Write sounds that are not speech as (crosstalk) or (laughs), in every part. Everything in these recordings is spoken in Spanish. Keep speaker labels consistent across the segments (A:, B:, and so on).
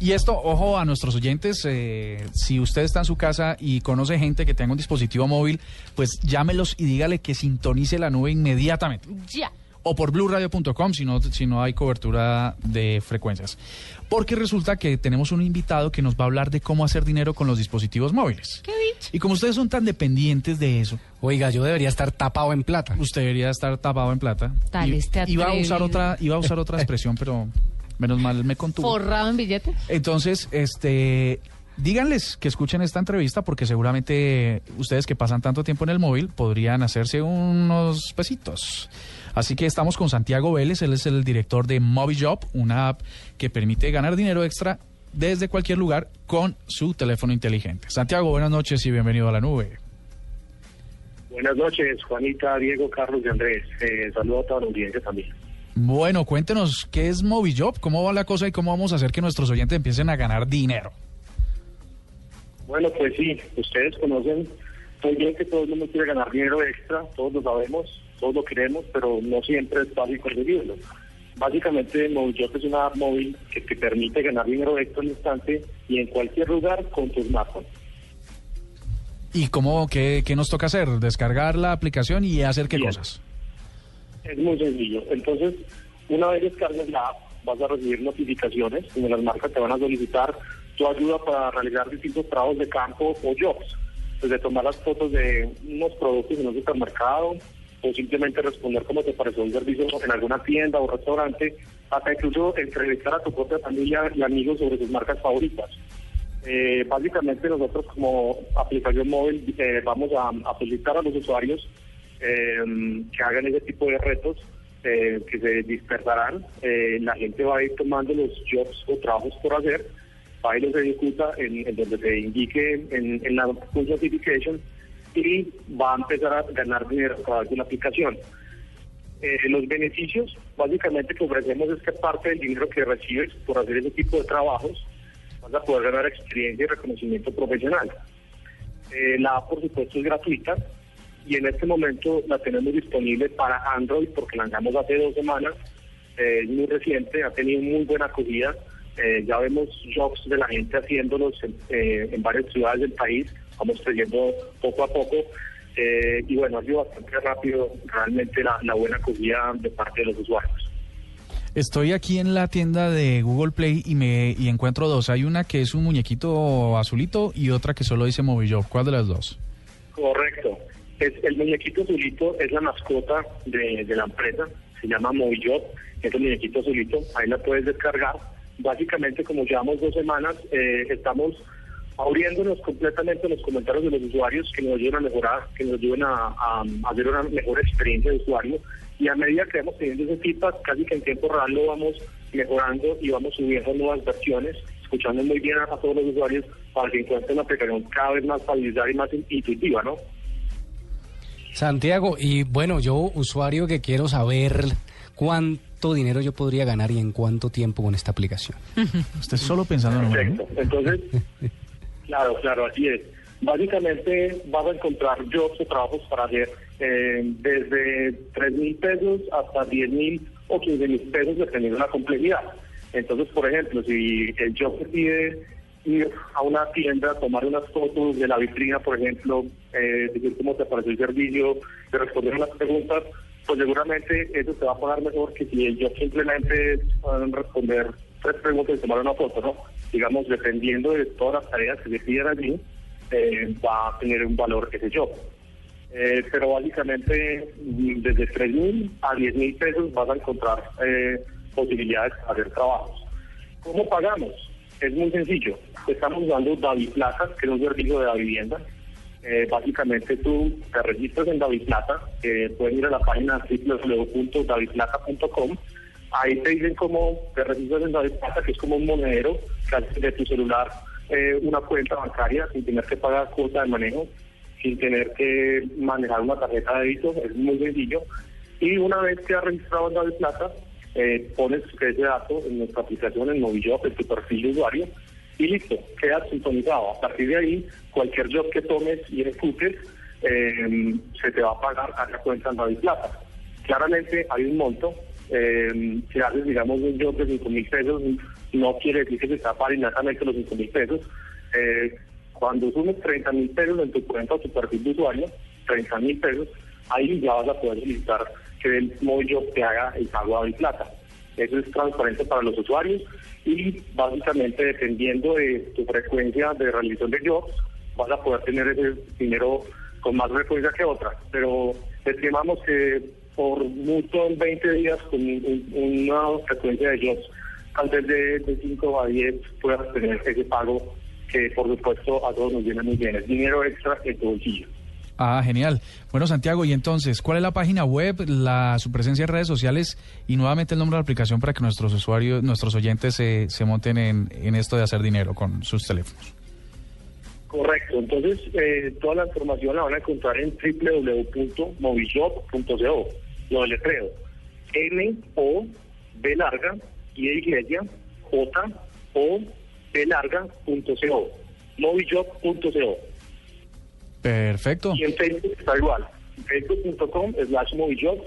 A: Y esto, ojo a nuestros oyentes, eh, si usted está en su casa y conoce gente que tenga un dispositivo móvil, pues llámelos y dígale que sintonice la nube inmediatamente.
B: Ya.
A: O por blueradio.com si no, si no hay cobertura de frecuencias. Porque resulta que tenemos un invitado que nos va a hablar de cómo hacer dinero con los dispositivos móviles.
B: ¿Qué bicho?
A: Y como ustedes son tan dependientes de eso,
C: Oiga, yo debería estar tapado en plata.
A: usted debería estar tapado en plata.
B: Tal
A: Y-
B: este
A: iba a usar otra, iba a usar otra (laughs) expresión, pero menos mal me contuvo.
B: ¿Forrado en billetes?
A: Entonces, este, díganles que escuchen esta entrevista porque seguramente ustedes que pasan tanto tiempo en el móvil podrían hacerse unos pesitos. Así que estamos con Santiago Vélez, él es el director de MobiJob, una app que permite ganar dinero extra desde cualquier lugar con su teléfono inteligente. Santiago, buenas noches y bienvenido a la nube.
D: Buenas noches, Juanita, Diego, Carlos y Andrés. Eh, saludo a toda la audiencia también.
A: Bueno, cuéntenos qué es MobiJob, cómo va la cosa y cómo vamos a hacer que nuestros oyentes empiecen a ganar dinero.
D: Bueno, pues sí, ustedes conocen muy bien que todo el mundo quiere ganar dinero extra, todos lo sabemos, todos lo queremos, pero no siempre es fácil conseguirlo. Básicamente, MobiJob es una app móvil que te permite ganar dinero extra al instante y en cualquier lugar con tu smartphone.
A: ¿Y cómo, qué, qué nos toca hacer? Descargar la aplicación y hacer qué
D: Bien.
A: cosas.
D: Es muy sencillo. Entonces, una vez descargues la app, vas a recibir notificaciones donde las marcas te van a solicitar tu ayuda para realizar distintos trabajos de campo o jobs. Desde tomar las fotos de unos productos en un supermercado o simplemente responder cómo te pareció un servicio en alguna tienda o restaurante, hasta incluso entrevistar a tu propia familia y amigos sobre sus marcas favoritas. Eh, básicamente nosotros como aplicación móvil eh, vamos a, a solicitar a los usuarios eh, que hagan ese tipo de retos eh, que se dispersarán. Eh, la gente va a ir tomando los jobs o trabajos por hacer, va y los ejecuta en, en donde se indique en, en la push notification y va a empezar a ganar dinero a través de la aplicación. Eh, los beneficios básicamente que ofrecemos es que parte del dinero que recibes por hacer ese tipo de trabajos vas a poder ganar experiencia y reconocimiento profesional. Eh, la por supuesto, es gratuita y en este momento la tenemos disponible para Android porque lanzamos hace dos semanas. Eh, es muy reciente, ha tenido muy buena acogida. Eh, ya vemos jobs de la gente haciéndolos en, eh, en varias ciudades del país. Vamos creciendo poco a poco. Eh, y bueno, ha sido bastante rápido realmente la, la buena acogida de parte de los usuarios.
A: Estoy aquí en la tienda de Google Play y me y encuentro dos. Hay una que es un muñequito azulito y otra que solo dice MobiJob. ¿Cuál de las dos?
D: Correcto. Es, el muñequito azulito es la mascota de, la empresa, se llama Movillob, es el muñequito azulito, ahí la puedes descargar. Básicamente, como llevamos dos semanas, eh, estamos abriéndonos completamente los comentarios de los usuarios que nos ayuden a mejorar, que nos ayuden a, hacer una mejor experiencia de usuario. Y a medida que vamos teniendo ese feedback, casi que en tiempo real lo vamos mejorando y vamos subiendo nuevas versiones, escuchando muy bien a, todos los usuarios para que encuentren la aplicación cada vez más familiar y más in- intuitiva, ¿no?
C: Santiago, y bueno, yo usuario que quiero saber cuánto dinero yo podría ganar y en cuánto tiempo con esta aplicación. (laughs)
A: Usted solo pensando en.
D: Perfecto. Entonces, (laughs) claro, claro, así es. Básicamente vas a encontrar jobs o trabajos para hacer eh, desde 3 mil pesos hasta 10 mil o 15 mil pesos dependiendo de la complejidad. Entonces, por ejemplo, si el job te pide ir a una tienda, tomar unas fotos de la vitrina, por ejemplo, eh, decir cómo te pareció el servicio, de responder unas preguntas, pues seguramente eso te va a pagar mejor que si job simplemente eh, responder tres preguntas y tomar una foto, ¿no? Digamos, dependiendo de todas las tareas que se piden allí, eh, va a tener un valor ese job. Eh, pero básicamente mm, desde 3 mil a 10 mil pesos vas a encontrar eh, posibilidades de hacer trabajos. ¿Cómo pagamos? Es muy sencillo. Estamos usando David Plata, que es un servicio de la vivienda. Eh, básicamente tú te registras en David Plata, eh, pueden ir a la página www.davidplata.com Ahí te dicen cómo te registras en David Plata, que es como un monedero que hace de tu celular eh, una cuenta bancaria sin tener que pagar cuota de manejo, sin tener que manejar una tarjeta de débito, es muy sencillo. Y una vez que has registrado en David Plata, eh, pones ese dato en nuestra aplicación, en Movillop, en tu perfil de usuario, y listo, quedas sintonizado. A partir de ahí, cualquier job que tomes y ejecutes, eh, se te va a pagar a la cuenta en David Plata. Claramente hay un monto, eh, si haces, digamos, un job de 5 mil pesos, no quiere decir que se va inmediatamente los 5 mil pesos. Eh, cuando sumes 30 mil pesos en tu cuenta o tu perfil de usuario, 30 mil pesos, ahí ya vas a poder solicitar que el móvil te haga el pago a plata. Eso es transparente para los usuarios y básicamente dependiendo de tu frecuencia de realización de jobs, vas a poder tener ese dinero con más frecuencia que otra. Pero estimamos que por mucho en 20 días con una frecuencia de jobs antes de, de 5 a 10 puedas tener ese pago que por supuesto a todos nos viene muy bien. Es dinero extra en tu bolsillo.
A: Ah, genial. Bueno, Santiago, y entonces, ¿cuál es la página web, la, su presencia en redes sociales y nuevamente el nombre de la aplicación para que nuestros usuarios, nuestros oyentes se, se monten en, en esto de hacer dinero con sus teléfonos?
D: Correcto, entonces eh, toda la información la van a encontrar en www.movishop.co, lo letreo, M O B larga y de iglesia J O B larga.co, movishop.co.
A: Perfecto.
D: Y en Facebook está igual, facebook.com slash movishop,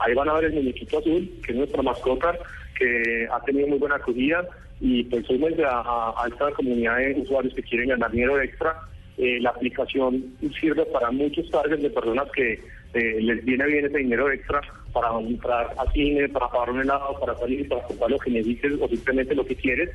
D: ahí van a ver el muñequito azul, que es nuestra mascota, que ha tenido muy buena acogida y pues somos a, a, esta comunidad de usuarios que quieren ganar dinero extra. Eh, la aplicación sirve para muchos targets de personas que eh, les viene bien ese dinero extra para entrar a cine, para pagar un helado, para salir, para comprar lo que necesites o simplemente lo que quieres.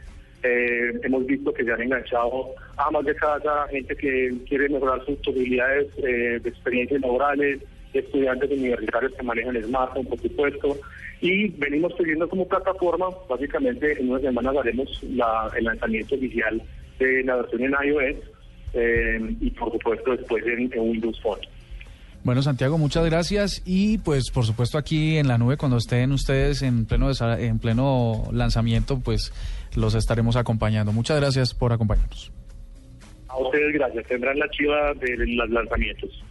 D: Eh, hemos visto que se han enganchado a más de casa gente que quiere mejorar sus posibilidades eh, de experiencias laborales, estudiantes universitarios que manejan el smartphone, por supuesto, y venimos pidiendo como plataforma, básicamente en unas semanas haremos la, el lanzamiento oficial de la versión en iOS eh, y por supuesto después en, en Windows Phone.
A: Bueno, Santiago, muchas gracias y pues por supuesto aquí en la nube cuando estén ustedes en pleno en pleno lanzamiento, pues los estaremos acompañando. Muchas gracias por acompañarnos.
D: A ustedes gracias. Tendrán la chiva de los lanzamientos.